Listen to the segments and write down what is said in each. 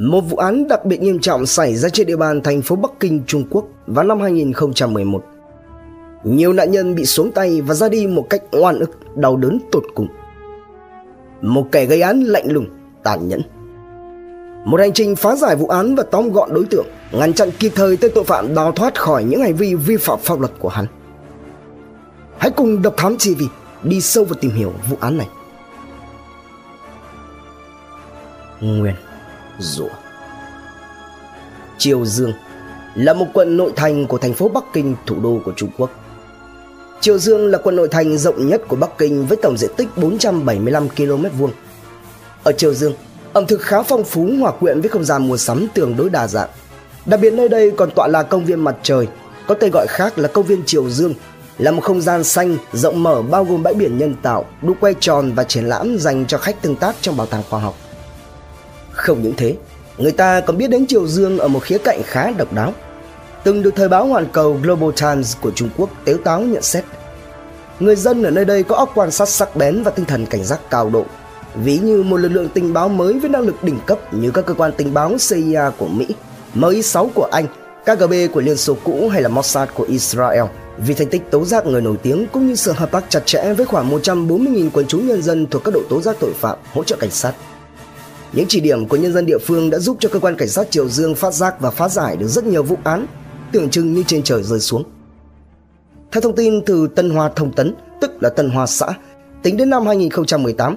Một vụ án đặc biệt nghiêm trọng xảy ra trên địa bàn thành phố Bắc Kinh, Trung Quốc vào năm 2011. Nhiều nạn nhân bị xuống tay và ra đi một cách oan ức, đau đớn tột cùng. Một kẻ gây án lạnh lùng, tàn nhẫn. Một hành trình phá giải vụ án và tóm gọn đối tượng, ngăn chặn kịp thời tên tội phạm đào thoát khỏi những hành vi vi phạm pháp luật của hắn. Hãy cùng Độc Thám TV đi sâu vào tìm hiểu vụ án này. Nguyên rủa Triều Dương là một quận nội thành của thành phố Bắc Kinh, thủ đô của Trung Quốc. Triều Dương là quận nội thành rộng nhất của Bắc Kinh với tổng diện tích 475 km vuông. Ở Triều Dương, ẩm thực khá phong phú hòa quyện với không gian mua sắm tương đối đa dạng. Đặc biệt nơi đây còn tọa là công viên mặt trời, có tên gọi khác là công viên Triều Dương, là một không gian xanh rộng mở bao gồm bãi biển nhân tạo, đu quay tròn và triển lãm dành cho khách tương tác trong bảo tàng khoa học. Không những thế, người ta còn biết đến Triều Dương ở một khía cạnh khá độc đáo. Từng được thời báo hoàn cầu Global Times của Trung Quốc tếu táo nhận xét. Người dân ở nơi đây có óc quan sát sắc bén và tinh thần cảnh giác cao độ, ví như một lực lượng tình báo mới với năng lực đỉnh cấp như các cơ quan tình báo CIA của Mỹ, MI6 của Anh, KGB của Liên Xô cũ hay là Mossad của Israel vì thành tích tố giác người nổi tiếng cũng như sự hợp tác chặt chẽ với khoảng 140.000 quần chúng nhân dân thuộc các đội tố giác tội phạm hỗ trợ cảnh sát. Những chỉ điểm của nhân dân địa phương đã giúp cho cơ quan cảnh sát Triều Dương phát giác và phá giải được rất nhiều vụ án, tưởng chừng như trên trời rơi xuống. Theo thông tin từ Tân Hoa Thông Tấn, tức là Tân Hoa xã, tính đến năm 2018,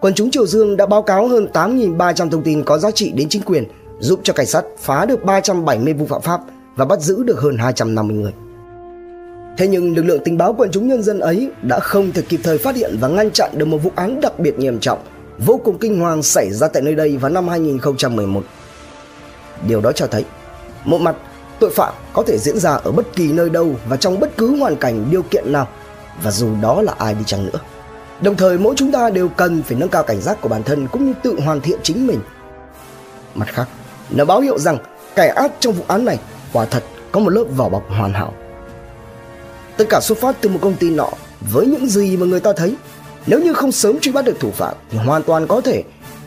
quần chúng Triều Dương đã báo cáo hơn 8.300 thông tin có giá trị đến chính quyền, giúp cho cảnh sát phá được 370 vụ phạm pháp và bắt giữ được hơn 250 người. Thế nhưng lực lượng tình báo quần chúng nhân dân ấy đã không thể kịp thời phát hiện và ngăn chặn được một vụ án đặc biệt nghiêm trọng vô cùng kinh hoàng xảy ra tại nơi đây vào năm 2011. Điều đó cho thấy, một mặt, tội phạm có thể diễn ra ở bất kỳ nơi đâu và trong bất cứ hoàn cảnh điều kiện nào, và dù đó là ai đi chăng nữa. Đồng thời mỗi chúng ta đều cần phải nâng cao cảnh giác của bản thân cũng như tự hoàn thiện chính mình. Mặt khác, nó báo hiệu rằng kẻ ác trong vụ án này quả thật có một lớp vỏ bọc hoàn hảo. Tất cả xuất phát từ một công ty nọ với những gì mà người ta thấy nếu như không sớm truy bắt được thủ phạm thì hoàn toàn có thể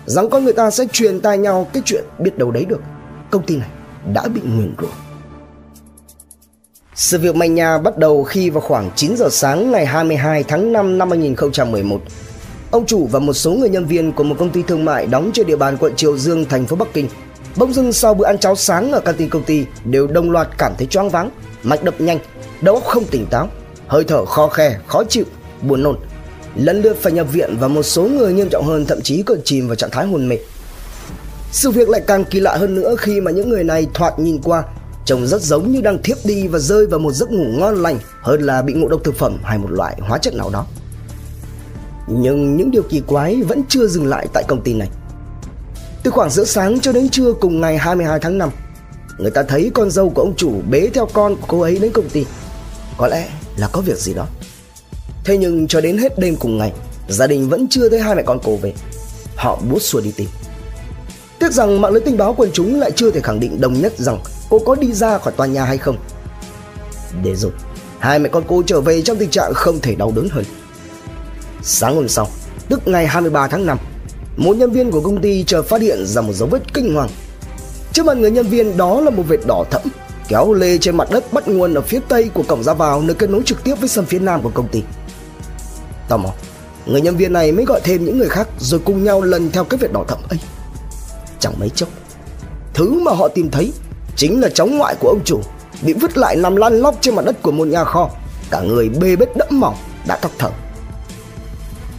rằng con người ta sẽ truyền tai nhau cái chuyện biết đâu đấy được. Công ty này đã bị nguyền rủa. Sự việc manh nha bắt đầu khi vào khoảng 9 giờ sáng ngày 22 tháng 5 năm 2011. Ông chủ và một số người nhân viên của một công ty thương mại đóng trên địa bàn quận Triều Dương, thành phố Bắc Kinh bỗng dưng sau bữa ăn cháo sáng ở canteen công ty đều đồng loạt cảm thấy choáng váng, mạch đập nhanh, đầu óc không tỉnh táo, hơi thở khó khe, khó chịu, buồn nôn lần lượt phải nhập viện và một số người nghiêm trọng hơn thậm chí còn chìm vào trạng thái hôn mê. Sự việc lại càng kỳ lạ hơn nữa khi mà những người này thoạt nhìn qua trông rất giống như đang thiếp đi và rơi vào một giấc ngủ ngon lành hơn là bị ngộ độc thực phẩm hay một loại hóa chất nào đó. Nhưng những điều kỳ quái vẫn chưa dừng lại tại công ty này. Từ khoảng giữa sáng cho đến trưa cùng ngày 22 tháng 5, người ta thấy con dâu của ông chủ bế theo con của cô ấy đến công ty. Có lẽ là có việc gì đó. Thế nhưng cho đến hết đêm cùng ngày, gia đình vẫn chưa thấy hai mẹ con cô về. Họ bút xua đi tìm. Tiếc rằng mạng lưới tình báo quần chúng lại chưa thể khẳng định đồng nhất rằng cô có đi ra khỏi tòa nhà hay không. Để rồi, hai mẹ con cô trở về trong tình trạng không thể đau đớn hơn. Sáng hôm sau, tức ngày 23 tháng 5, một nhân viên của công ty chờ phát hiện ra một dấu vết kinh hoàng. Trước mặt người nhân viên đó là một vệt đỏ thẫm kéo lê trên mặt đất bắt nguồn ở phía tây của cổng ra vào nơi kết nối trực tiếp với sân phía nam của công ty. Tò mò. Người nhân viên này mới gọi thêm những người khác Rồi cùng nhau lần theo cái vệt đỏ thẫm ấy. Chẳng mấy chốc, Thứ mà họ tìm thấy Chính là cháu ngoại của ông chủ Bị vứt lại nằm lăn lóc trên mặt đất của một nhà kho. Cả người bê bết đẫm mỏng Đã tóc thở.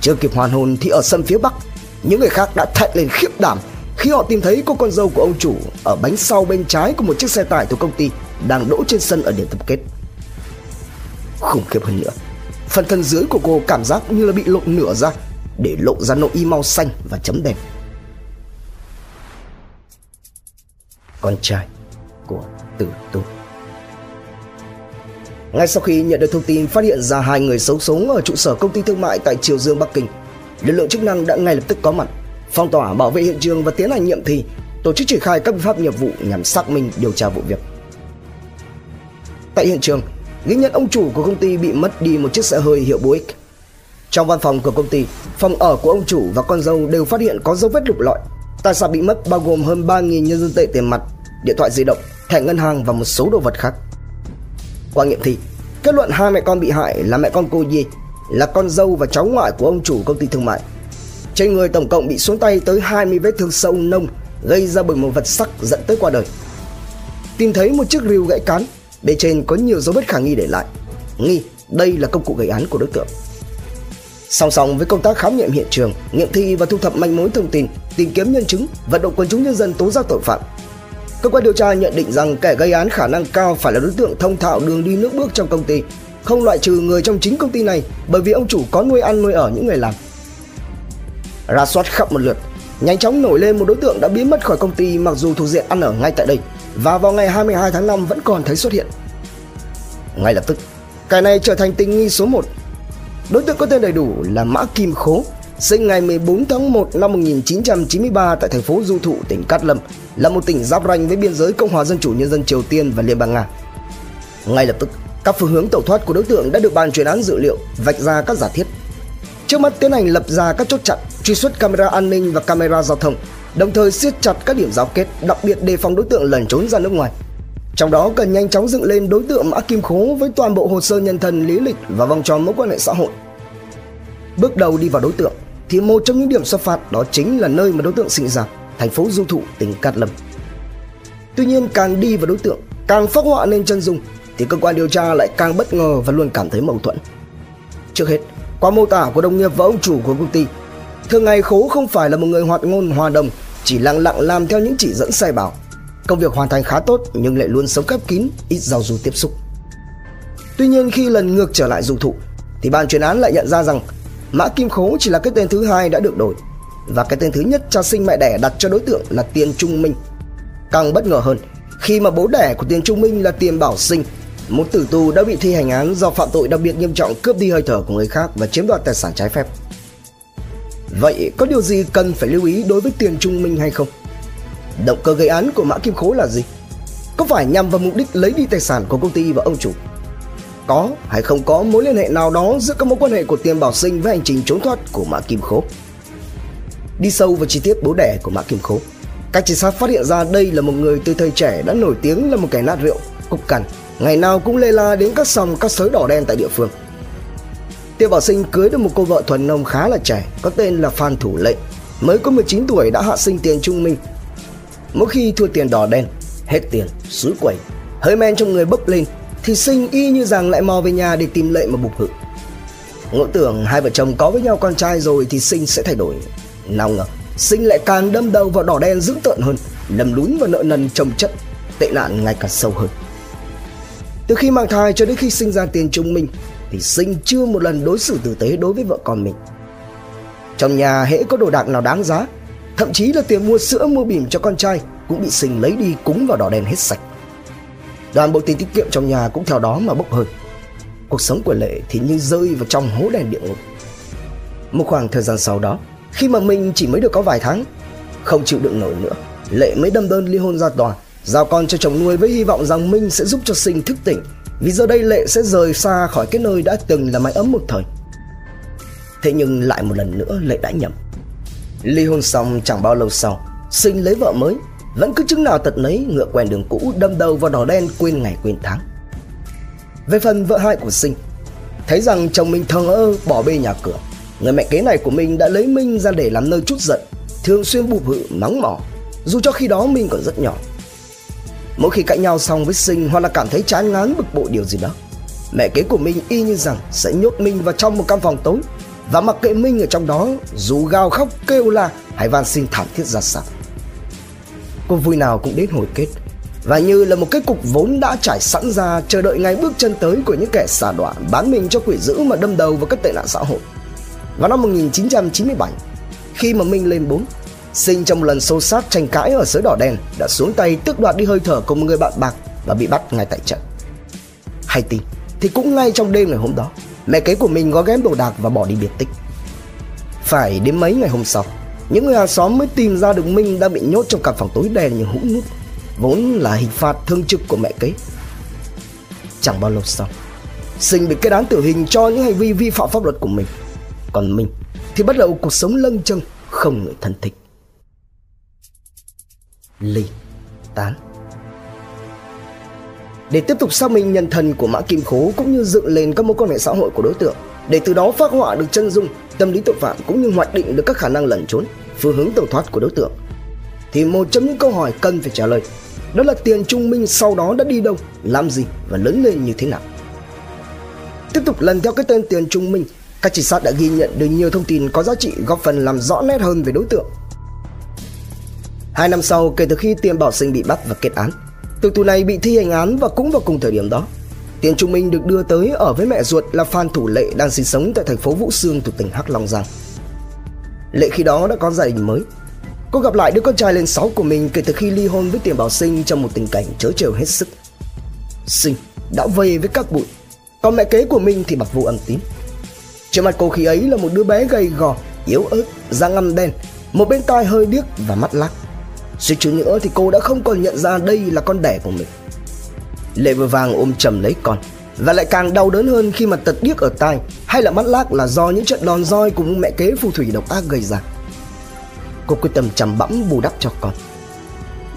Chưa kịp hoàn hồn thì ở sân phía bắc, Những người khác đã thẹn lên khiếp đảm Khi họ tìm thấy cô con dâu của ông chủ Ở bánh sau bên trái của một chiếc xe tải thuộc công ty Đang đỗ trên sân ở điểm tập kết. Khủng khiếp hơn nữa Phần thân dưới của cô cảm giác như là bị lộn nửa ra Để lộ ra nội y màu xanh và chấm đen Con trai của tử tu. ngay sau khi nhận được thông tin phát hiện ra hai người xấu sống ở trụ sở công ty thương mại tại Triều Dương Bắc Kinh, lực lượng chức năng đã ngay lập tức có mặt, phong tỏa bảo vệ hiện trường và tiến hành nghiệm thi, tổ chức triển khai các biện pháp nghiệp vụ nhằm xác minh điều tra vụ việc. Tại hiện trường, ghi nhận ông chủ của công ty bị mất đi một chiếc xe hơi hiệu Buick. Trong văn phòng của công ty, phòng ở của ông chủ và con dâu đều phát hiện có dấu vết lục lọi. Tài sản bị mất bao gồm hơn 3.000 nhân dân tệ tiền mặt, điện thoại di động, thẻ ngân hàng và một số đồ vật khác. Qua nghiệm thi, kết luận hai mẹ con bị hại là mẹ con cô Yi, là con dâu và cháu ngoại của ông chủ công ty thương mại. Trên người tổng cộng bị xuống tay tới 20 vết thương sâu nông gây ra bởi một vật sắc dẫn tới qua đời. Tìm thấy một chiếc rìu gãy cán, bên trên có nhiều dấu vết khả nghi để lại. Nghi đây là công cụ gây án của đối tượng. Song song với công tác khám nghiệm hiện trường, nghiệm thi và thu thập manh mối thông tin, tìm kiếm nhân chứng, vận động quần chúng nhân dân tố giác tội phạm. Cơ quan điều tra nhận định rằng kẻ gây án khả năng cao phải là đối tượng thông thạo đường đi nước bước trong công ty, không loại trừ người trong chính công ty này bởi vì ông chủ có nuôi ăn nuôi ở những người làm. Ra soát khắp một lượt, nhanh chóng nổi lên một đối tượng đã biến mất khỏi công ty mặc dù thuộc diện ăn ở ngay tại đây và vào ngày 22 tháng 5 vẫn còn thấy xuất hiện. Ngay lập tức, kẻ này trở thành tình nghi số 1 Đối tượng có tên đầy đủ là Mã Kim Khố, sinh ngày 14 tháng 1 năm 1993 tại thành phố Du Thụ, tỉnh Cát Lâm, là một tỉnh giáp ranh với biên giới Cộng hòa Dân chủ Nhân dân Triều Tiên và Liên bang Nga. Ngay lập tức, các phương hướng tẩu thoát của đối tượng đã được ban chuyên án dự liệu, vạch ra các giả thiết. Trước mắt tiến hành lập ra các chốt chặn, truy xuất camera an ninh và camera giao thông, đồng thời siết chặt các điểm giao kết, đặc biệt đề phòng đối tượng lẩn trốn ra nước ngoài. Trong đó cần nhanh chóng dựng lên đối tượng Mã Kim Khố với toàn bộ hồ sơ nhân thân lý lịch và vòng tròn mối quan hệ xã hội. Bước đầu đi vào đối tượng thì một trong những điểm xuất phát đó chính là nơi mà đối tượng sinh ra, thành phố Du Thụ, tỉnh Cát Lâm. Tuy nhiên càng đi vào đối tượng, càng phát họa nên chân dung thì cơ quan điều tra lại càng bất ngờ và luôn cảm thấy mâu thuẫn. Trước hết, qua mô tả của đồng nghiệp và ông chủ của công ty, thường ngày Khố không phải là một người hoạt ngôn hòa đồng, chỉ lặng lặng làm theo những chỉ dẫn sai bảo Công việc hoàn thành khá tốt nhưng lại luôn sống khép kín, ít giao du tiếp xúc. Tuy nhiên khi lần ngược trở lại du thụ thì ban chuyên án lại nhận ra rằng Mã Kim Khố chỉ là cái tên thứ hai đã được đổi và cái tên thứ nhất cha sinh mẹ đẻ đặt cho đối tượng là Tiền Trung Minh. Càng bất ngờ hơn khi mà bố đẻ của Tiền Trung Minh là Tiền Bảo Sinh, một tử tù đã bị thi hành án do phạm tội đặc biệt nghiêm trọng cướp đi hơi thở của người khác và chiếm đoạt tài sản trái phép. Vậy có điều gì cần phải lưu ý đối với Tiền Trung Minh hay không? Động cơ gây án của Mã Kim Khố là gì? Có phải nhằm vào mục đích lấy đi tài sản của công ty và ông chủ? Có hay không có mối liên hệ nào đó giữa các mối quan hệ của Tiền Bảo Sinh với hành trình trốn thoát của Mã Kim Khố? Đi sâu vào chi tiết bố đẻ của Mã Kim Khố, các trinh sát phát hiện ra đây là một người từ thời trẻ đã nổi tiếng là một kẻ nát rượu, cục cằn, ngày nào cũng lê la đến các sòng các sới đỏ đen tại địa phương. Tiêu Bảo Sinh cưới được một cô vợ thuần nông khá là trẻ, có tên là Phan Thủ Lệnh, mới có 19 tuổi đã hạ sinh tiền Trung Minh Mỗi khi thua tiền đỏ đen, hết tiền, suối quẩy, hơi men trong người bốc lên thì sinh y như rằng lại mò về nhà để tìm lệ mà bục hự. Ngộ tưởng hai vợ chồng có với nhau con trai rồi thì sinh sẽ thay đổi. Nào ngờ, sinh lại càng đâm đầu vào đỏ đen dữ tợn hơn, lầm lún vào nợ nần trồng chất, tệ nạn ngày càng sâu hơn. Từ khi mang thai cho đến khi sinh ra tiền trung minh thì sinh chưa một lần đối xử tử tế đối với vợ con mình. Trong nhà hễ có đồ đạc nào đáng giá Thậm chí là tiền mua sữa mua bỉm cho con trai cũng bị Sinh lấy đi cúng vào đỏ đen hết sạch. Toàn bộ tiền tiết kiệm trong nhà cũng theo đó mà bốc hơi. Cuộc sống của Lệ thì như rơi vào trong hố đèn địa ngục. Một khoảng thời gian sau đó, khi mà mình chỉ mới được có vài tháng, không chịu đựng nổi nữa, Lệ mới đâm đơn ly hôn ra tòa, giao con cho chồng nuôi với hy vọng rằng Minh sẽ giúp cho Sinh thức tỉnh, vì giờ đây Lệ sẽ rời xa khỏi cái nơi đã từng là mái ấm một thời. Thế nhưng lại một lần nữa Lệ đã nhầm. Ly hôn xong chẳng bao lâu sau, Sinh lấy vợ mới, Vẫn cứ chứng nào tật nấy ngựa quen đường cũ Đâm đầu vào đỏ đen quên ngày quên tháng Về phần vợ hai của Sinh, Thấy rằng chồng mình thờ ơ bỏ bê nhà cửa, Người mẹ kế này của mình đã lấy Minh ra để làm nơi chút giận, Thường xuyên bụp hự mắng mỏ Dù cho khi đó Minh còn rất nhỏ Mỗi khi cãi nhau xong với Sinh Hoặc là cảm thấy chán ngán bực bội điều gì đó Mẹ kế của Minh y như rằng Sẽ nhốt Minh vào trong một căn phòng tối và mặc kệ Minh ở trong đó dù gào khóc kêu la hay van xin thảm thiết ra sao. Cô vui nào cũng đến hồi kết và như là một kết cục vốn đã trải sẵn ra chờ đợi ngày bước chân tới của những kẻ xà đọa bán mình cho quỷ dữ mà đâm đầu vào các tệ nạn xã hội. Vào năm 1997, khi mà Minh lên 4, sinh trong một lần xô sát tranh cãi ở giới đỏ đen đã xuống tay tước đoạt đi hơi thở của một người bạn bạc và bị bắt ngay tại trận. Hay tin thì cũng ngay trong đêm ngày hôm đó, Mẹ kế của mình gói ghém đồ đạc và bỏ đi biệt tích. Phải đến mấy ngày hôm sau Những người hàng xóm mới tìm ra được Minh đã bị nhốt trong căn phòng tối đen như hũ nút Vốn là hình phạt thương trực của mẹ kế. Chẳng bao lâu sau Sinh bị kết án tử hình cho những hành vi vi phạm pháp luật của mình. Còn mình thì bắt đầu cuộc sống lâng châng không người thân thích ly tán để tiếp tục xác minh nhân thân của Mã Kim Khố cũng như dựng lên các mối quan hệ xã hội của đối tượng để từ đó phát họa được chân dung, tâm lý tội phạm cũng như hoạch định được các khả năng lẩn trốn, phương hướng tẩu thoát của đối tượng. Thì một trong những câu hỏi cần phải trả lời đó là tiền Trung Minh sau đó đã đi đâu, làm gì và lớn lên như thế nào. Tiếp tục lần theo cái tên tiền Trung Minh, các trinh sát đã ghi nhận được nhiều thông tin có giá trị góp phần làm rõ nét hơn về đối tượng. Hai năm sau kể từ khi tiền bảo sinh bị bắt và kết án, Tử tù này bị thi hành án và cũng vào cùng thời điểm đó. Tiền Trung Minh được đưa tới ở với mẹ ruột là Phan Thủ Lệ đang sinh sống tại thành phố Vũ Xương thuộc tỉnh Hắc Long Giang. Lệ khi đó đã có gia đình mới. Cô gặp lại đứa con trai lên 6 của mình kể từ khi ly hôn với Tiền Bảo Sinh trong một tình cảnh chớ trêu hết sức. Sinh đã vây với các bụi, còn mẹ kế của mình thì mặc vụ ẩn tín. Trên mặt cô khi ấy là một đứa bé gầy gò, yếu ớt, da ngăm đen, một bên tai hơi điếc và mắt lắc. Suýt chút nữa thì cô đã không còn nhận ra đây là con đẻ của mình Lệ vừa vàng ôm chầm lấy con Và lại càng đau đớn hơn khi mà tật điếc ở tai Hay là mắt lác là do những trận đòn roi của mẹ kế phù thủy độc ác gây ra Cô quyết tâm chầm bẵm bù đắp cho con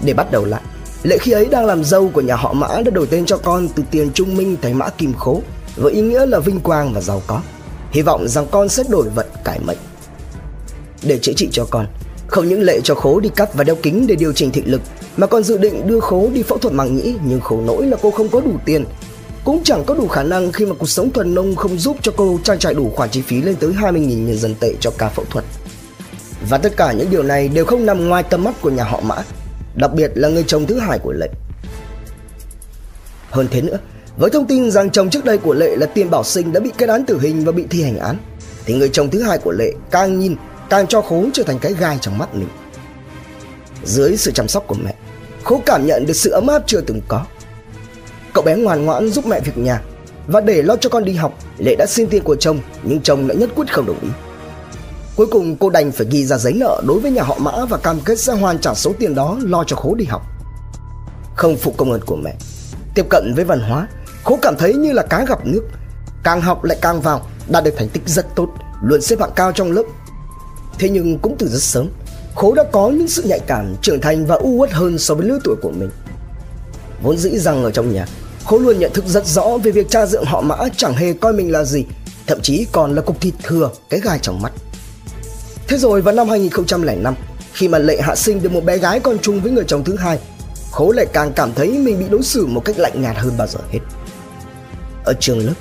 Để bắt đầu lại Lệ khi ấy đang làm dâu của nhà họ Mã đã đổi tên cho con từ tiền trung minh thành Mã Kim Khố với ý nghĩa là vinh quang và giàu có. Hy vọng rằng con sẽ đổi vận cải mệnh. Để chữa trị cho con, không những lệ cho khố đi cắt và đeo kính để điều chỉnh thị lực, Mà còn dự định đưa khố đi phẫu thuật màng nhĩ Nhưng khổ nỗi là cô không có đủ tiền. Cũng chẳng có đủ khả năng khi mà cuộc sống thuần nông không giúp cho cô trang trải đủ khoản chi phí lên tới 20.000 nhân dân tệ cho ca phẫu thuật. Và tất cả những điều này đều không nằm ngoài tầm mắt của nhà họ Mã, Đặc biệt là người chồng thứ hai của Lệ. Hơn thế nữa, với thông tin rằng chồng trước đây của Lệ là tiền Bảo Sinh đã bị kết án tử hình và bị thi hành án, Thì người chồng thứ hai của Lệ càng nhìn càng cho khố trở thành cái gai trong mắt mình dưới sự chăm sóc của mẹ khố cảm nhận được sự ấm áp chưa từng có. Cậu bé ngoan ngoãn giúp mẹ việc nhà và để lo cho con đi học lệ đã xin tiền của chồng, nhưng chồng lại nhất quyết không đồng ý. Cuối cùng, cô đành phải ghi ra giấy nợ đối với nhà họ mã và cam kết sẽ hoàn trả số tiền đó lo cho khố đi học. Không phụ công ơn của mẹ, tiếp cận với văn hóa, khố cảm thấy như là cá gặp nước. Càng học lại càng vào, đạt được thành tích rất tốt, luôn xếp hạng cao trong lớp. Thế nhưng cũng từ rất sớm, Khố đã có những sự nhạy cảm trưởng thành và u uất hơn so với lứa tuổi của mình. Vốn dĩ rằng ở trong nhà, Khố luôn nhận thức rất rõ về việc cha dượng họ mã chẳng hề coi mình là gì, Thậm chí còn là cục thịt thừa, cái gai trong mắt. Thế rồi vào năm 2005 Khi mà Lệ hạ sinh được một bé gái con chung với người chồng thứ hai, Khố lại càng cảm thấy mình bị đối xử một cách lạnh nhạt hơn bao giờ hết. Ở trường lớp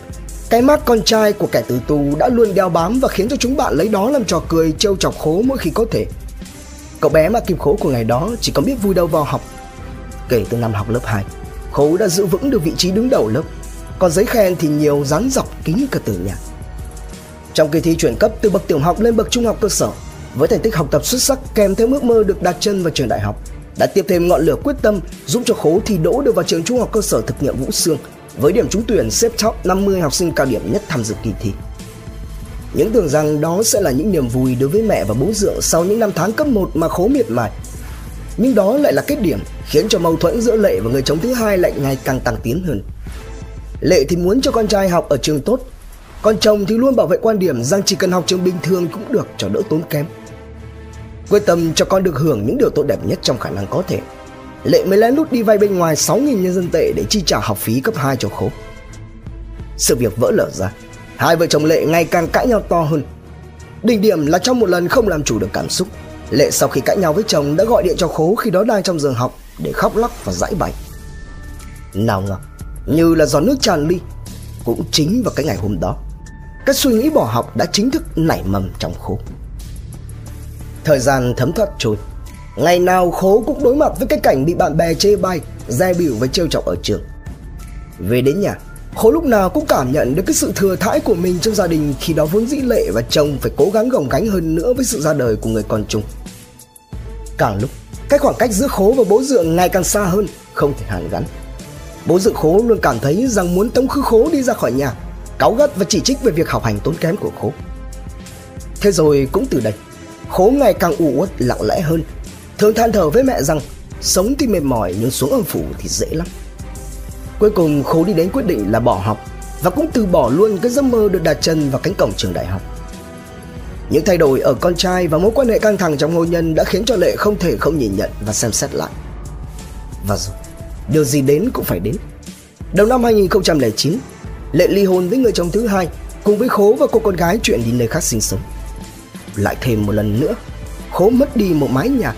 cái mắt con trai của kẻ tử tù đã luôn đeo bám và khiến cho chúng bạn lấy đó làm trò cười trêu chọc khố mỗi khi có thể. Cậu bé mà kim khố của ngày đó chỉ có biết vui đâu vào học. Kể từ năm học lớp 2, khố đã giữ vững được vị trí đứng đầu lớp. Còn giấy khen thì nhiều rán dọc kín cả từ nhà. Trong kỳ thi chuyển cấp từ bậc tiểu học lên bậc trung học cơ sở, với thành tích học tập xuất sắc kèm theo ước mơ được đặt chân vào trường đại học, đã tiếp thêm ngọn lửa quyết tâm giúp cho khố thi đỗ được vào trường trung học cơ sở thực nghiệm Vũ Sương với điểm trúng tuyển xếp top 50 học sinh cao điểm nhất tham dự kỳ thi. Những tưởng rằng đó sẽ là những niềm vui đối với mẹ và bố dượng sau những năm tháng cấp 1 mà khố miệt mài. Nhưng đó lại là kết điểm khiến cho mâu thuẫn giữa Lệ và người chồng thứ hai lại ngày càng tăng tiến hơn. Lệ thì muốn cho con trai học ở trường tốt, còn chồng thì luôn bảo vệ quan điểm rằng chỉ cần học trường bình thường cũng được cho đỡ tốn kém. Quyết tâm cho con được hưởng những điều tốt đẹp nhất trong khả năng có thể – Lệ mới lén lút đi vay bên ngoài 6.000 nhân dân tệ để chi trả học phí cấp 2 cho khố. Sự việc vỡ lở ra, hai vợ chồng Lệ ngày càng cãi nhau to hơn. Đỉnh điểm là trong một lần không làm chủ được cảm xúc, Lệ sau khi cãi nhau với chồng đã gọi điện cho khố khi đó đang trong giường học để khóc lóc và giãi bày. Nào ngờ, như là giọt nước tràn ly, cũng chính vào cái ngày hôm đó, cái suy nghĩ bỏ học đã chính thức nảy mầm trong khố. Thời gian thấm thoát trôi, Ngày nào khố cũng đối mặt với cái cảnh bị bạn bè chê bai, dè biểu và trêu chọc ở trường. Về đến nhà, khố lúc nào cũng cảm nhận được cái sự thừa thãi của mình trong gia đình khi đó vốn dĩ lệ và chồng phải cố gắng gồng gánh hơn nữa với sự ra đời của người con chung. Càng lúc, cái khoảng cách giữa khố và bố dượng ngày càng xa hơn, không thể hàn gắn. Bố dượng khố luôn cảm thấy rằng muốn tống khứ khố đi ra khỏi nhà, cáu gắt và chỉ trích về việc học hành tốn kém của khố. Thế rồi cũng từ đây, khố ngày càng ủ uất lặng lẽ hơn thường than thở với mẹ rằng sống thì mệt mỏi nhưng xuống âm phủ thì dễ lắm. Cuối cùng Khố đi đến quyết định là bỏ học và cũng từ bỏ luôn cái giấc mơ được đặt chân vào cánh cổng trường đại học. Những thay đổi ở con trai và mối quan hệ căng thẳng trong hôn nhân đã khiến cho Lệ không thể không nhìn nhận và xem xét lại. Và rồi, điều gì đến cũng phải đến. Đầu năm 2009, Lệ ly hôn với người chồng thứ hai cùng với Khố và cô con gái chuyển đi nơi khác sinh sống. Lại thêm một lần nữa, Khố mất đi một mái nhà,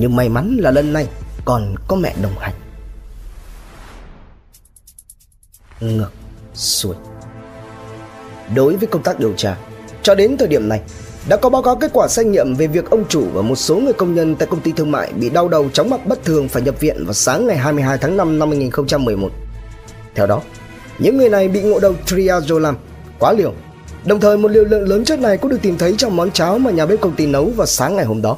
nhưng may mắn là lần này còn có mẹ đồng hành. Ngược xuôi. Đối với công tác điều tra, cho đến thời điểm này, đã có báo cáo kết quả xét nghiệm về việc ông chủ và một số người công nhân tại công ty thương mại bị đau đầu chóng mặt bất thường phải nhập viện vào sáng ngày 22 tháng 5 năm 2011. Theo đó, những người này bị ngộ độc triazolam quá liều. Đồng thời một liều lượng lớn chất này cũng được tìm thấy trong món cháo mà nhà bếp công ty nấu vào sáng ngày hôm đó.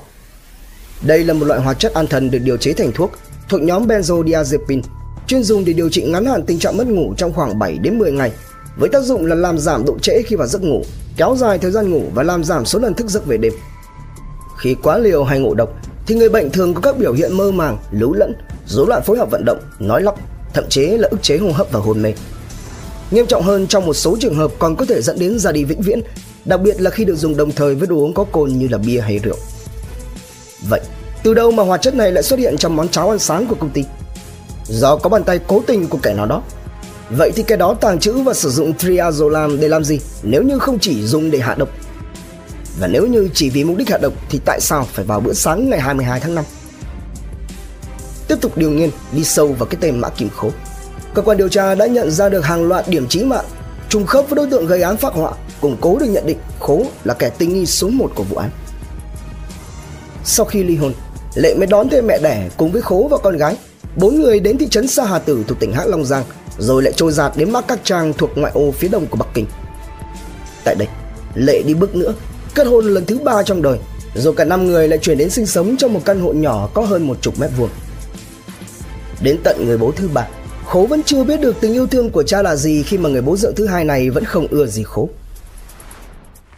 Đây là một loại hóa chất an thần được điều chế thành thuốc thuộc nhóm benzodiazepine, chuyên dùng để điều trị ngắn hạn tình trạng mất ngủ trong khoảng 7 đến 10 ngày, với tác dụng là làm giảm độ trễ khi vào giấc ngủ, kéo dài thời gian ngủ và làm giảm số lần thức giấc về đêm. Khi quá liều hay ngộ độc thì người bệnh thường có các biểu hiện mơ màng, lú lẫn, rối loạn phối hợp vận động, nói lắp, thậm chí là ức chế hô hấp và hôn mê. Nghiêm trọng hơn trong một số trường hợp còn có thể dẫn đến ra đi vĩnh viễn, đặc biệt là khi được dùng đồng thời với đồ uống có cồn như là bia hay rượu. Vậy, từ đâu mà hóa chất này lại xuất hiện trong món cháo ăn sáng của công ty? Do có bàn tay cố tình của kẻ nào đó. Vậy thì kẻ đó tàng trữ và sử dụng triazolam để làm gì nếu như không chỉ dùng để hạ độc? Và nếu như chỉ vì mục đích hạ độc thì tại sao phải vào bữa sáng ngày 22 tháng 5? Tiếp tục điều nghiên, đi sâu vào cái tên Mã Kim Khố cơ quan điều tra đã nhận ra được hàng loạt điểm chí mạng trùng khớp với đối tượng gây án phát họa, củng cố được nhận định Khố là kẻ tình nghi số 1 của vụ án. Sau khi ly hôn, Lệ mới đón thêm mẹ đẻ cùng với Khố và con gái. Bốn người đến thị trấn Sa Hà Tử thuộc tỉnh Hắc Long Giang, rồi lại trôi giạt đến Mác Các Trang thuộc ngoại ô phía đông của Bắc Kinh. Tại đây, Lệ đi bước nữa, kết hôn lần thứ ba trong đời, rồi cả năm người lại chuyển đến sinh sống trong một căn hộ nhỏ có hơn một chục mét vuông. Đến tận người bố thứ ba, Khố vẫn chưa biết được tình yêu thương của cha là gì khi mà người bố dượng thứ hai này vẫn không ưa gì Khố.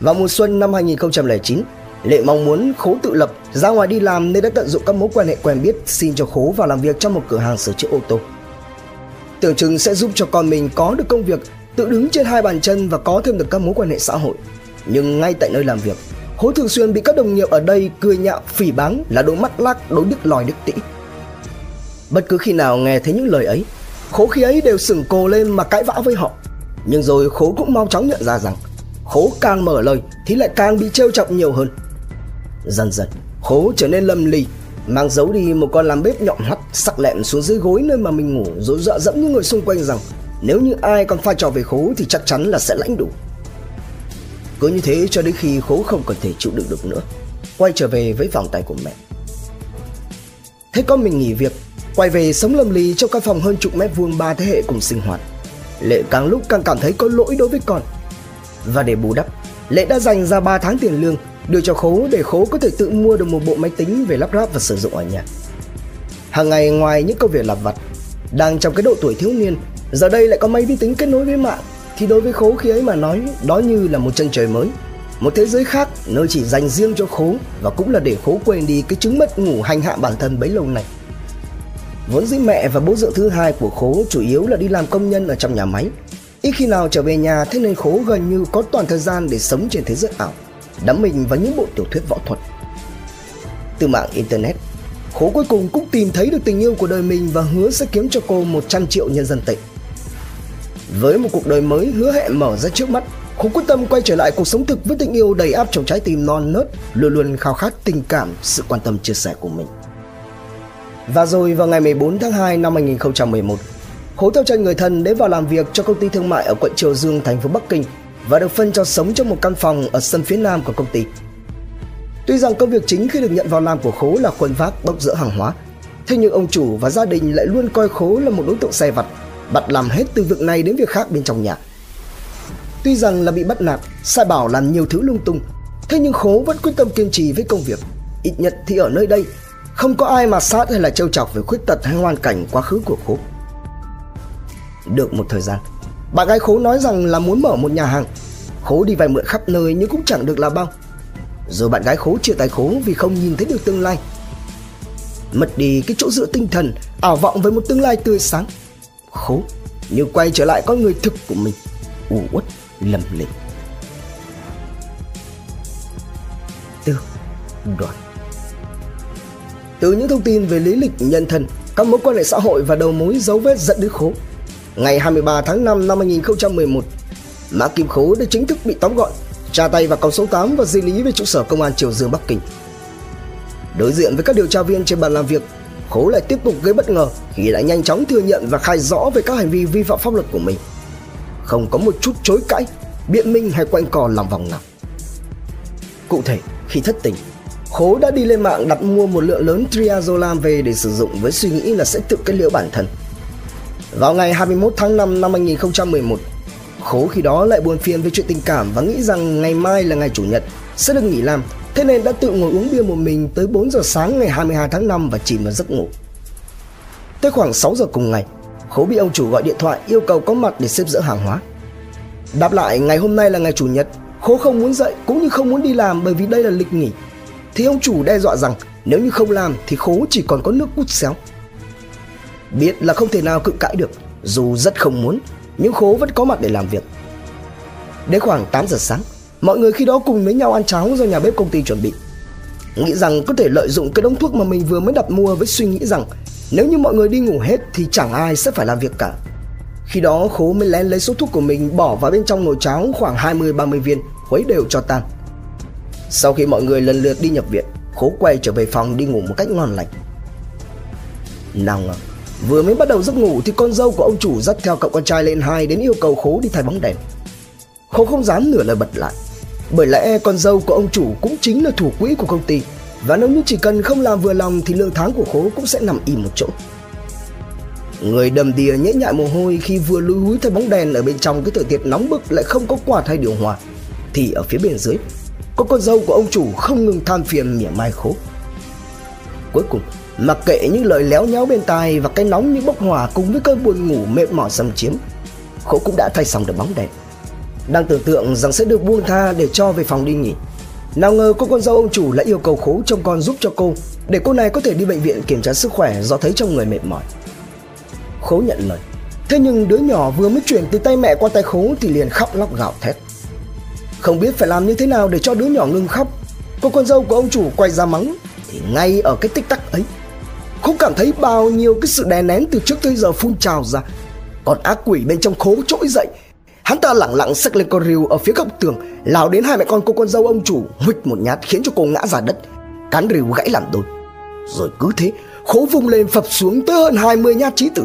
Vào mùa xuân năm 2009, Lệ mong muốn Khố tự lập, ra ngoài đi làm nên đã tận dụng các mối quan hệ quen biết xin cho Khố vào làm việc trong một cửa hàng sửa chữa ô tô. Tưởng chừng sẽ giúp cho con mình có được công việc, tự đứng trên hai bàn chân và có thêm được các mối quan hệ xã hội. Nhưng ngay tại nơi làm việc, Khố thường xuyên bị các đồng nghiệp ở đây cười nhạo phỉ báng là đôi mắt lác, đối đức lòi đức tĩ. Bất cứ khi nào nghe thấy những lời ấy, Khố khi ấy đều sừng cồ lên mà cãi vã với họ Nhưng rồi khố cũng mau chóng nhận ra rằng Khố càng mở lời thì lại càng bị trêu chọc nhiều hơn Dần dần khố trở nên lầm ly Mang giấu đi một con làm bếp nhọn hoắt, sắc lẹm xuống dưới gối nơi mà mình ngủ Rồi dọa dẫm những người xung quanh rằng Nếu như ai còn pha trò về khố thì chắc chắn là sẽ lãnh đủ. Cứ như thế cho đến khi khố không còn thể chịu đựng được nữa Quay trở về với vòng tay của mẹ. Thế con mình nghỉ việc Quay về sống lầm lì trong căn phòng hơn chục mét vuông ba thế hệ cùng sinh hoạt. Lệ càng lúc càng cảm thấy có lỗi đối với con. Và để bù đắp Lệ đã dành ra 3 tháng tiền lương Đưa cho Khố để Khố có thể tự mua được một bộ máy tính về lắp ráp và sử dụng ở nhà. Hàng ngày ngoài những công việc lặt vặt Đang trong cái độ tuổi thiếu niên Giờ đây lại có máy vi tính kết nối với mạng Thì đối với Khố khi ấy mà nói Đó như là một chân trời mới. Một thế giới khác nơi chỉ dành riêng cho Khố Và cũng là để Khố quên đi cái chứng mất ngủ hành hạ bản thân bấy lâu này Vốn dĩ mẹ và bố dượng thứ hai của Khố chủ yếu là đi làm công nhân ở trong nhà máy. Ít khi nào trở về nhà thế nên Khố gần như có toàn thời gian để sống trên thế giới ảo, đắm mình vào những bộ tiểu thuyết võ thuật. Từ mạng Internet, Khố cuối cùng cũng tìm thấy được tình yêu của đời mình và hứa sẽ kiếm cho cô 100 triệu nhân dân tệ. Với một cuộc đời mới hứa hẹn mở ra trước mắt, Khố quyết tâm quay trở lại cuộc sống thực với tình yêu đầy áp trong trái tim non nớt, luôn luôn khao khát tình cảm, sự quan tâm chia sẻ của mình. Và rồi vào ngày 14 tháng 2 năm 2011, Khố theo chân người thân đến vào làm việc cho công ty thương mại ở quận Triều Dương, thành phố Bắc Kinh và được phân cho sống trong một căn phòng ở sân phía nam của công ty. Tuy rằng công việc chính khi được nhận vào làm của Khố là khuân vác bốc dỡ hàng hóa, thế nhưng ông chủ và gia đình lại luôn coi Khố là một đối tượng xe vặt, bắt làm hết từ việc này đến việc khác bên trong nhà. Tuy rằng là bị bắt nạt, sai bảo làm nhiều thứ lung tung, thế nhưng Khố vẫn quyết tâm kiên trì với công việc. Ít nhất thì ở nơi đây, không có ai mà sát hay là trêu chọc về khuyết tật hay hoàn cảnh quá khứ của Khố. Được một thời gian, bạn gái Khố nói rằng là muốn mở một nhà hàng. Khố đi vay mượn khắp nơi nhưng cũng chẳng được là bao. Rồi bạn gái Khố chia tay Khố vì không nhìn thấy được tương lai. Mất đi cái chỗ dựa tinh thần, ảo vọng với một tương lai tươi sáng. Khố như quay trở lại con người thực của mình, u uất, lầm lì. Tư Đoạn từ những thông tin về lý lịch nhân thân, các mối quan hệ xã hội và đầu mối dấu vết dẫn đến khố. Ngày 23 tháng 5 năm 2011, Mã Kim Khố đã chính thức bị tóm gọn, tra tay vào còng số 8 và di lý về trụ sở công an Triều Dương Bắc Kinh. Đối diện với các điều tra viên trên bàn làm việc, Khố lại tiếp tục gây bất ngờ khi đã nhanh chóng thừa nhận và khai rõ về các hành vi vi phạm pháp luật của mình. Không có một chút chối cãi, biện minh hay quanh cò lòng vòng nào. Cụ thể, khi thất tình, Khố đã đi lên mạng đặt mua một lượng lớn triazolam về để sử dụng với suy nghĩ là sẽ tự kết liễu bản thân. Vào ngày 21 tháng 5 năm 2011, Khố khi đó lại buồn phiền với chuyện tình cảm và nghĩ rằng ngày mai là ngày chủ nhật sẽ được nghỉ làm, thế nên đã tự ngồi uống bia một mình tới 4 giờ sáng ngày 22 tháng 5 và chìm vào giấc ngủ. Tới khoảng 6 giờ cùng ngày, Khố bị ông chủ gọi điện thoại yêu cầu có mặt để xếp dỡ hàng hóa. Đáp lại ngày hôm nay là ngày chủ nhật, Khố không muốn dậy cũng như không muốn đi làm bởi vì đây là lịch nghỉ. Thì ông chủ đe dọa rằng nếu như không làm thì Khố chỉ còn có nước cút xéo. Biết là không thể nào cự cãi được, dù rất không muốn, nhưng Khố vẫn có mặt để làm việc. Đến khoảng 8 giờ sáng, mọi người khi đó cùng với nhau ăn cháo do nhà bếp công ty chuẩn bị. Nghĩ rằng có thể lợi dụng cái đống thuốc mà mình vừa mới đặt mua với suy nghĩ rằng nếu như mọi người đi ngủ hết thì chẳng ai sẽ phải làm việc cả. Khi đó Khố mới lén lấy số thuốc của mình bỏ vào bên trong nồi cháo khoảng 20-30 viên, khuấy đều cho tan. Sau khi mọi người lần lượt đi nhập viện, Khố quay trở về phòng đi ngủ một cách ngon lành. Nào ngờ, vừa mới bắt đầu giấc ngủ thì con dâu của ông chủ dắt theo cậu con trai lên hai đến yêu cầu Khố đi thay bóng đèn. Khố không dám nửa lời bật lại, bởi lẽ con dâu của ông chủ cũng chính là thủ quỹ của công ty và nếu như chỉ cần không làm vừa lòng thì lương tháng của Khố cũng sẽ nằm im một chỗ. Người đầm đìa nhễ nhại mồ hôi khi vừa lùi húi thay bóng đèn ở bên trong cái thời tiết nóng bức lại không có quạt hay điều hòa thì ở phía bên dưới có con dâu của ông chủ không ngừng than phiền mỉa mai khố. Cuối cùng, mặc kệ những lời léo nhéo bên tai và cái nóng như bốc hỏa cùng với cơn buồn ngủ mệt mỏi xâm chiếm, khố cũng đã thay xong được bóng đèn. Đang tưởng tượng rằng sẽ được buông tha để cho về phòng đi nghỉ. Nào ngờ cô con dâu ông chủ lại yêu cầu khố trông con giúp cho cô để cô này có thể đi bệnh viện kiểm tra sức khỏe do thấy trong người mệt mỏi. Khố nhận lời. Thế nhưng đứa nhỏ vừa mới chuyển từ tay mẹ qua tay khố thì liền khóc lóc gào thét. Không biết phải làm như thế nào để cho đứa nhỏ ngừng khóc Cô con dâu của ông chủ quay ra mắng Thì ngay ở cái tích tắc ấy không cảm thấy bao nhiêu cái sự đè nén từ trước tới giờ phun trào ra. Còn ác quỷ bên trong khố trỗi dậy. Hắn ta lẳng lặng xách lên con rìu ở phía góc tường Lao đến hai mẹ con cô con dâu ông chủ Huỵch một nhát khiến cho cô ngã ra đất. Cán rìu gãy làm đôi Rồi cứ thế, khố vung lên phập xuống tới hơn 20 nhát chí tử.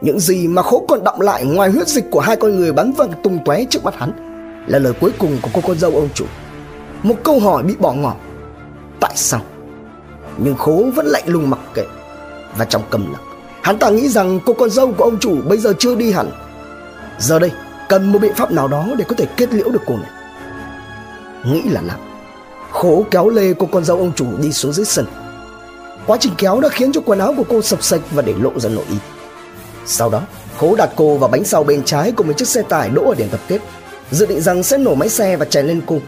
Những gì mà khố còn đọng lại ngoài huyết dịch của hai con người bắn văng tung tóe trước mắt hắn là lời cuối cùng của cô con dâu ông chủ. Một câu hỏi bị bỏ ngỏ. Tại sao? Nhưng khố vẫn lạnh lùng mặc kệ. Và trong cầm lặng hắn ta nghĩ rằng cô con dâu của ông chủ bây giờ chưa đi hẳn. Giờ đây cần một biện pháp nào đó để có thể kết liễu được cô này. Nghĩ là làm khố kéo lê cô con dâu ông chủ đi xuống dưới sân. Quá trình kéo đã khiến cho quần áo của cô sập sạch và để lộ ra nội y. Sau đó khố đặt cô vào bánh sau bên trái của một chiếc xe tải đỗ ở điểm tập kết dự định rằng sẽ nổ máy xe và chạy lên cô.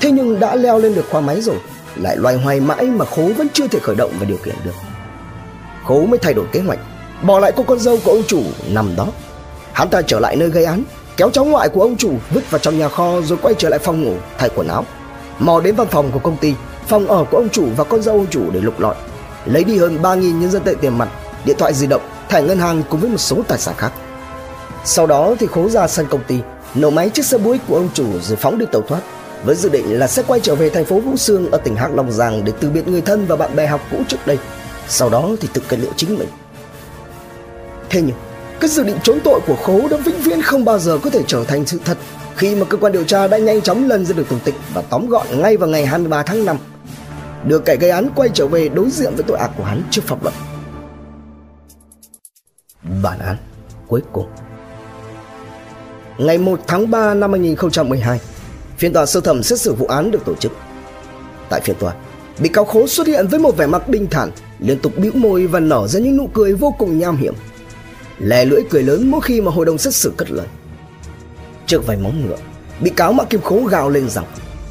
Thế nhưng đã leo lên được khoang máy rồi, lại loay hoay mãi mà Khố vẫn chưa thể khởi động và điều khiển được. Khố mới thay đổi kế hoạch, bỏ lại cô con dâu của ông chủ nằm đó. Hắn ta trở lại nơi gây án, kéo cháu ngoại của ông chủ vứt vào trong nhà kho rồi quay trở lại phòng ngủ thay quần áo. Mò đến văn phòng của công ty, phòng ở của ông chủ và con dâu ông chủ để lục lọi, lấy đi hơn 3.000 nhân dân tệ tiền mặt, điện thoại di động, thẻ ngân hàng cùng với một số tài sản khác. Sau đó thì khố ra sân công ty nổ máy chiếc xe buýt của ông chủ rồi phóng đi tàu thoát với dự định là sẽ quay trở về thành phố Vũ Xương ở tỉnh Hắc Long Giang để từ biệt người thân và bạn bè học cũ trước đây. Sau đó thì tự kết liễu chính mình. Thế nhưng, cái dự định trốn tội của Khố đã vĩnh viễn không bao giờ có thể trở thành sự thật khi mà cơ quan điều tra đã nhanh chóng lần ra được tung tích và tóm gọn ngay vào ngày 23 tháng 5. Đưa kẻ gây án quay trở về đối diện với tội ác của hắn trước pháp luật. Bản án cuối cùng ngày 1 tháng 3 năm 2012, phiên tòa sơ thẩm xét xử vụ án được tổ chức. Tại phiên tòa, bị cáo Khố xuất hiện với một vẻ mặt bình thản, liên tục bĩu môi và nở ra những nụ cười vô cùng nham hiểm. Lè lưỡi cười lớn mỗi khi mà hội đồng xét xử cất lời. Trước vài móng ngựa, bị cáo Mã Kim Khố gào lên rằng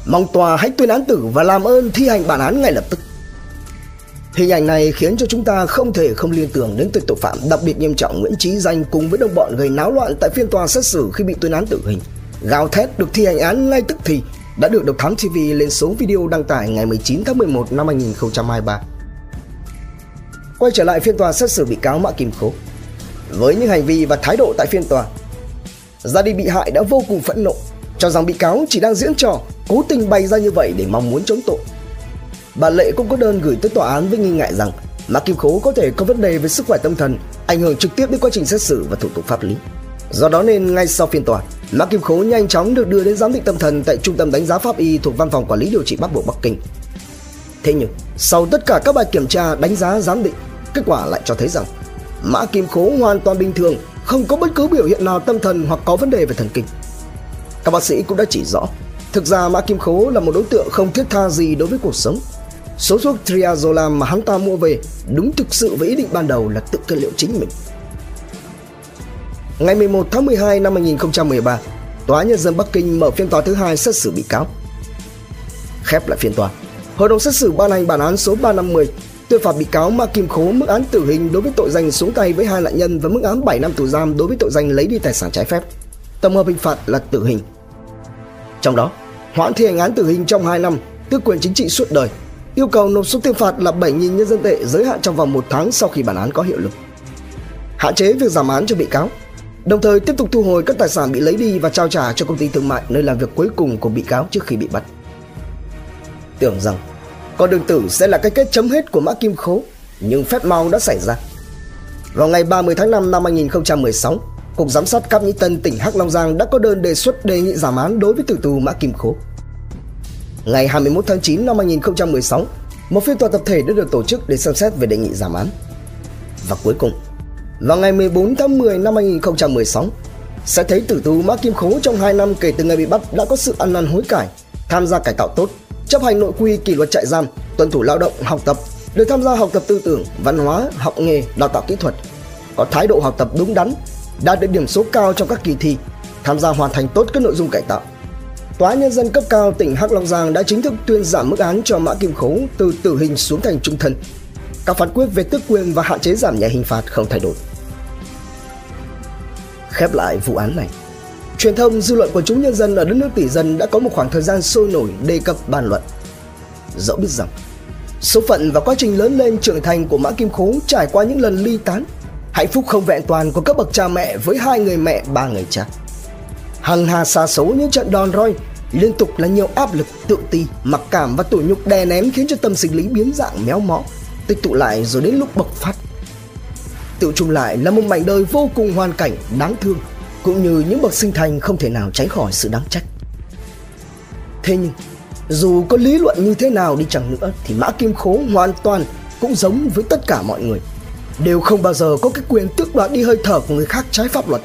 mong tòa hãy tuyên án tử và làm ơn thi hành bản án ngay lập tức. Hình ảnh này khiến cho chúng ta không thể không liên tưởng đến tội tội phạm đặc biệt nghiêm trọng Nguyễn Chí Danh cùng với đồng bọn gây náo loạn tại phiên tòa xét xử khi bị tuyên án tử hình. Gào thét được thi hành án ngay tức thì đã được Độc Thám TV lên số video đăng tải ngày 19 tháng 11 năm 2023. quay trở lại phiên tòa xét xử bị cáo Mã Kim Khố. Với những hành vi và thái độ tại phiên tòa, gia đình bị hại đã vô cùng phẫn nộ, cho rằng bị cáo chỉ đang diễn trò, cố tình bày ra như vậy để mong muốn chống tội. Bà Lệ cũng có đơn gửi tới tòa án với nghi ngại rằng Mã Kim Khố có thể có vấn đề về sức khỏe tâm thần, ảnh hưởng trực tiếp đến quá trình xét xử và thủ tục pháp lý. Do đó nên ngay sau phiên tòa, Mã Kim Khố nhanh chóng được đưa đến giám định tâm thần tại Trung tâm đánh giá pháp y thuộc Văn phòng Quản lý điều trị Bắc Bộ Bắc Kinh. Thế nhưng, sau tất cả các bài kiểm tra, đánh giá, giám định, kết quả lại cho thấy rằng Mã Kim Khố hoàn toàn bình thường, không có bất cứ biểu hiện nào tâm thần hoặc có vấn đề về thần kinh. Các bác sĩ cũng đã chỉ rõ, thực ra Mã Kim Khố là một đối tượng không thiết tha gì đối với cuộc sống. Số thuốc triazolam mà hắn ta mua về đúng thực sự với ý định ban đầu là tự cân liệu chính mình. Ngày 11 tháng 12 năm 2013, Tòa Nhân dân Bắc Kinh mở phiên tòa thứ hai xét xử bị cáo. Khép lại phiên tòa, Hội đồng xét xử ban hành bản án số 350 tuyên phạt bị cáo Ma Kim Khố mức án tử hình đối với tội danh xuống tay với hai nạn nhân và mức án 7 năm tù giam đối với tội danh lấy đi tài sản trái phép. Tổng hợp hình phạt là tử hình. Trong đó, hoãn thi hành án tử hình trong 2 năm, tước quyền chính trị suốt đời, yêu cầu nộp số tiền phạt là 7.000 nhân dân tệ giới hạn trong vòng một tháng sau khi bản án có hiệu lực. Hạn chế việc giảm án cho bị cáo, đồng thời tiếp tục thu hồi các tài sản bị lấy đi và trao trả cho công ty thương mại nơi làm việc cuối cùng của bị cáo trước khi bị bắt. Tưởng rằng con đường tử sẽ là cái kết chấm hết của Mã Kim Khố, nhưng phép mau đã xảy ra. Vào ngày 30 tháng 5 năm 2016, Cục Giám sát Cáp Nhĩ Tân tỉnh Hắc Long Giang đã có đơn đề xuất đề nghị giảm án đối với tử tù Mã Kim Khố. Ngày 21 tháng 9 năm 2016, một phiên tòa tập thể đã được tổ chức để xem xét về đề nghị giảm án. Và cuối cùng, vào ngày 14 tháng 10 năm 2016, sẽ thấy tử tù Mã Kim Khố trong 2 năm kể từ ngày bị bắt đã có sự ăn năn hối cải, tham gia cải tạo tốt, chấp hành nội quy kỷ luật trại giam, tuân thủ lao động, học tập, được tham gia học tập tư tưởng, văn hóa, học nghề, đào tạo kỹ thuật, có thái độ học tập đúng đắn, đạt được điểm số cao trong các kỳ thi, tham gia hoàn thành tốt các nội dung cải tạo. Tòa nhân dân cấp cao tỉnh Hắc Long Giang đã chính thức tuyên giảm mức án cho Mã Kim Khố từ tử hình xuống thành trung thân. Các phán quyết về tước quyền và hạn chế giảm nhẹ hình phạt không thay đổi. Khép lại vụ án này, truyền thông dư luận của chúng nhân dân ở đất nước tỷ dân đã có một khoảng thời gian sôi nổi đề cập bàn luận. Dẫu biết rằng số phận và quá trình lớn lên trưởng thành của Mã Kim Khố trải qua những lần ly tán, hạnh phúc không vẹn toàn của các bậc cha mẹ với hai người mẹ ba người cha. Hằng hà xa số những trận đòn roi liên tục là nhiều áp lực tự ti mặc cảm và tủi nhục đè nén khiến cho tâm sinh lý biến dạng méo mó tích tụ lại rồi đến lúc bộc phát tự chung lại là một mảnh đời vô cùng hoàn cảnh, đáng thương, cũng như những bậc sinh thành không thể nào tránh khỏi sự đáng trách. Thế nhưng, dù có lý luận như thế nào đi chẳng nữa, thì mã kim khố hoàn toàn cũng giống với tất cả mọi người. Đều không bao giờ có cái quyền tước đoạt đi hơi thở của người khác trái pháp luật.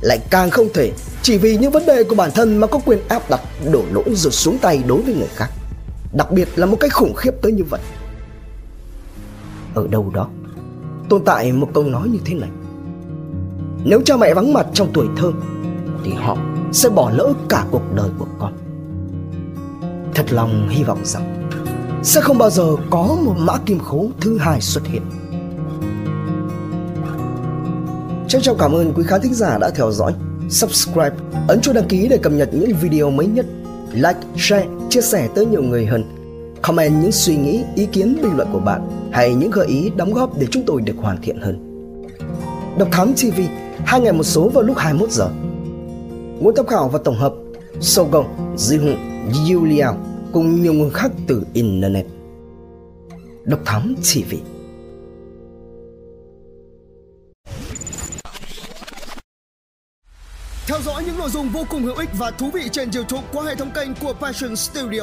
Lại càng không thể chỉ vì những vấn đề của bản thân mà có quyền áp đặt, đổ lỗi rồi xuống tay đối với người khác. Đặc biệt là một cách khủng khiếp tới như vậy. Ở đâu đó tồn tại một câu nói như thế này. Nếu cha mẹ vắng mặt trong tuổi thơ thì họ sẽ bỏ lỡ cả cuộc đời của con. Thật lòng hy vọng rằng sẽ không bao giờ có một mã kim khố thứ hai xuất hiện. Trân trọng cảm ơn quý khán thính giả đã theo dõi. Subscribe, ấn chuông đăng ký để cập nhật những video mới nhất, like, share, chia sẻ tới nhiều người hơn. Comment những suy nghĩ, ý kiến, bình luận của bạn hay những gợi ý đóng góp để chúng tôi được hoàn thiện hơn. Độc Thám TV, hai ngày một số vào lúc 21 giờ. Nguồn tham khảo và tổng hợp Sogo, Ji Yuliao cùng nhiều nguồn khác từ Internet. Độc Thám TV Theo dõi những nội dung vô cùng hữu ích và thú vị trên YouTube qua hệ thống kênh của Passion Studio.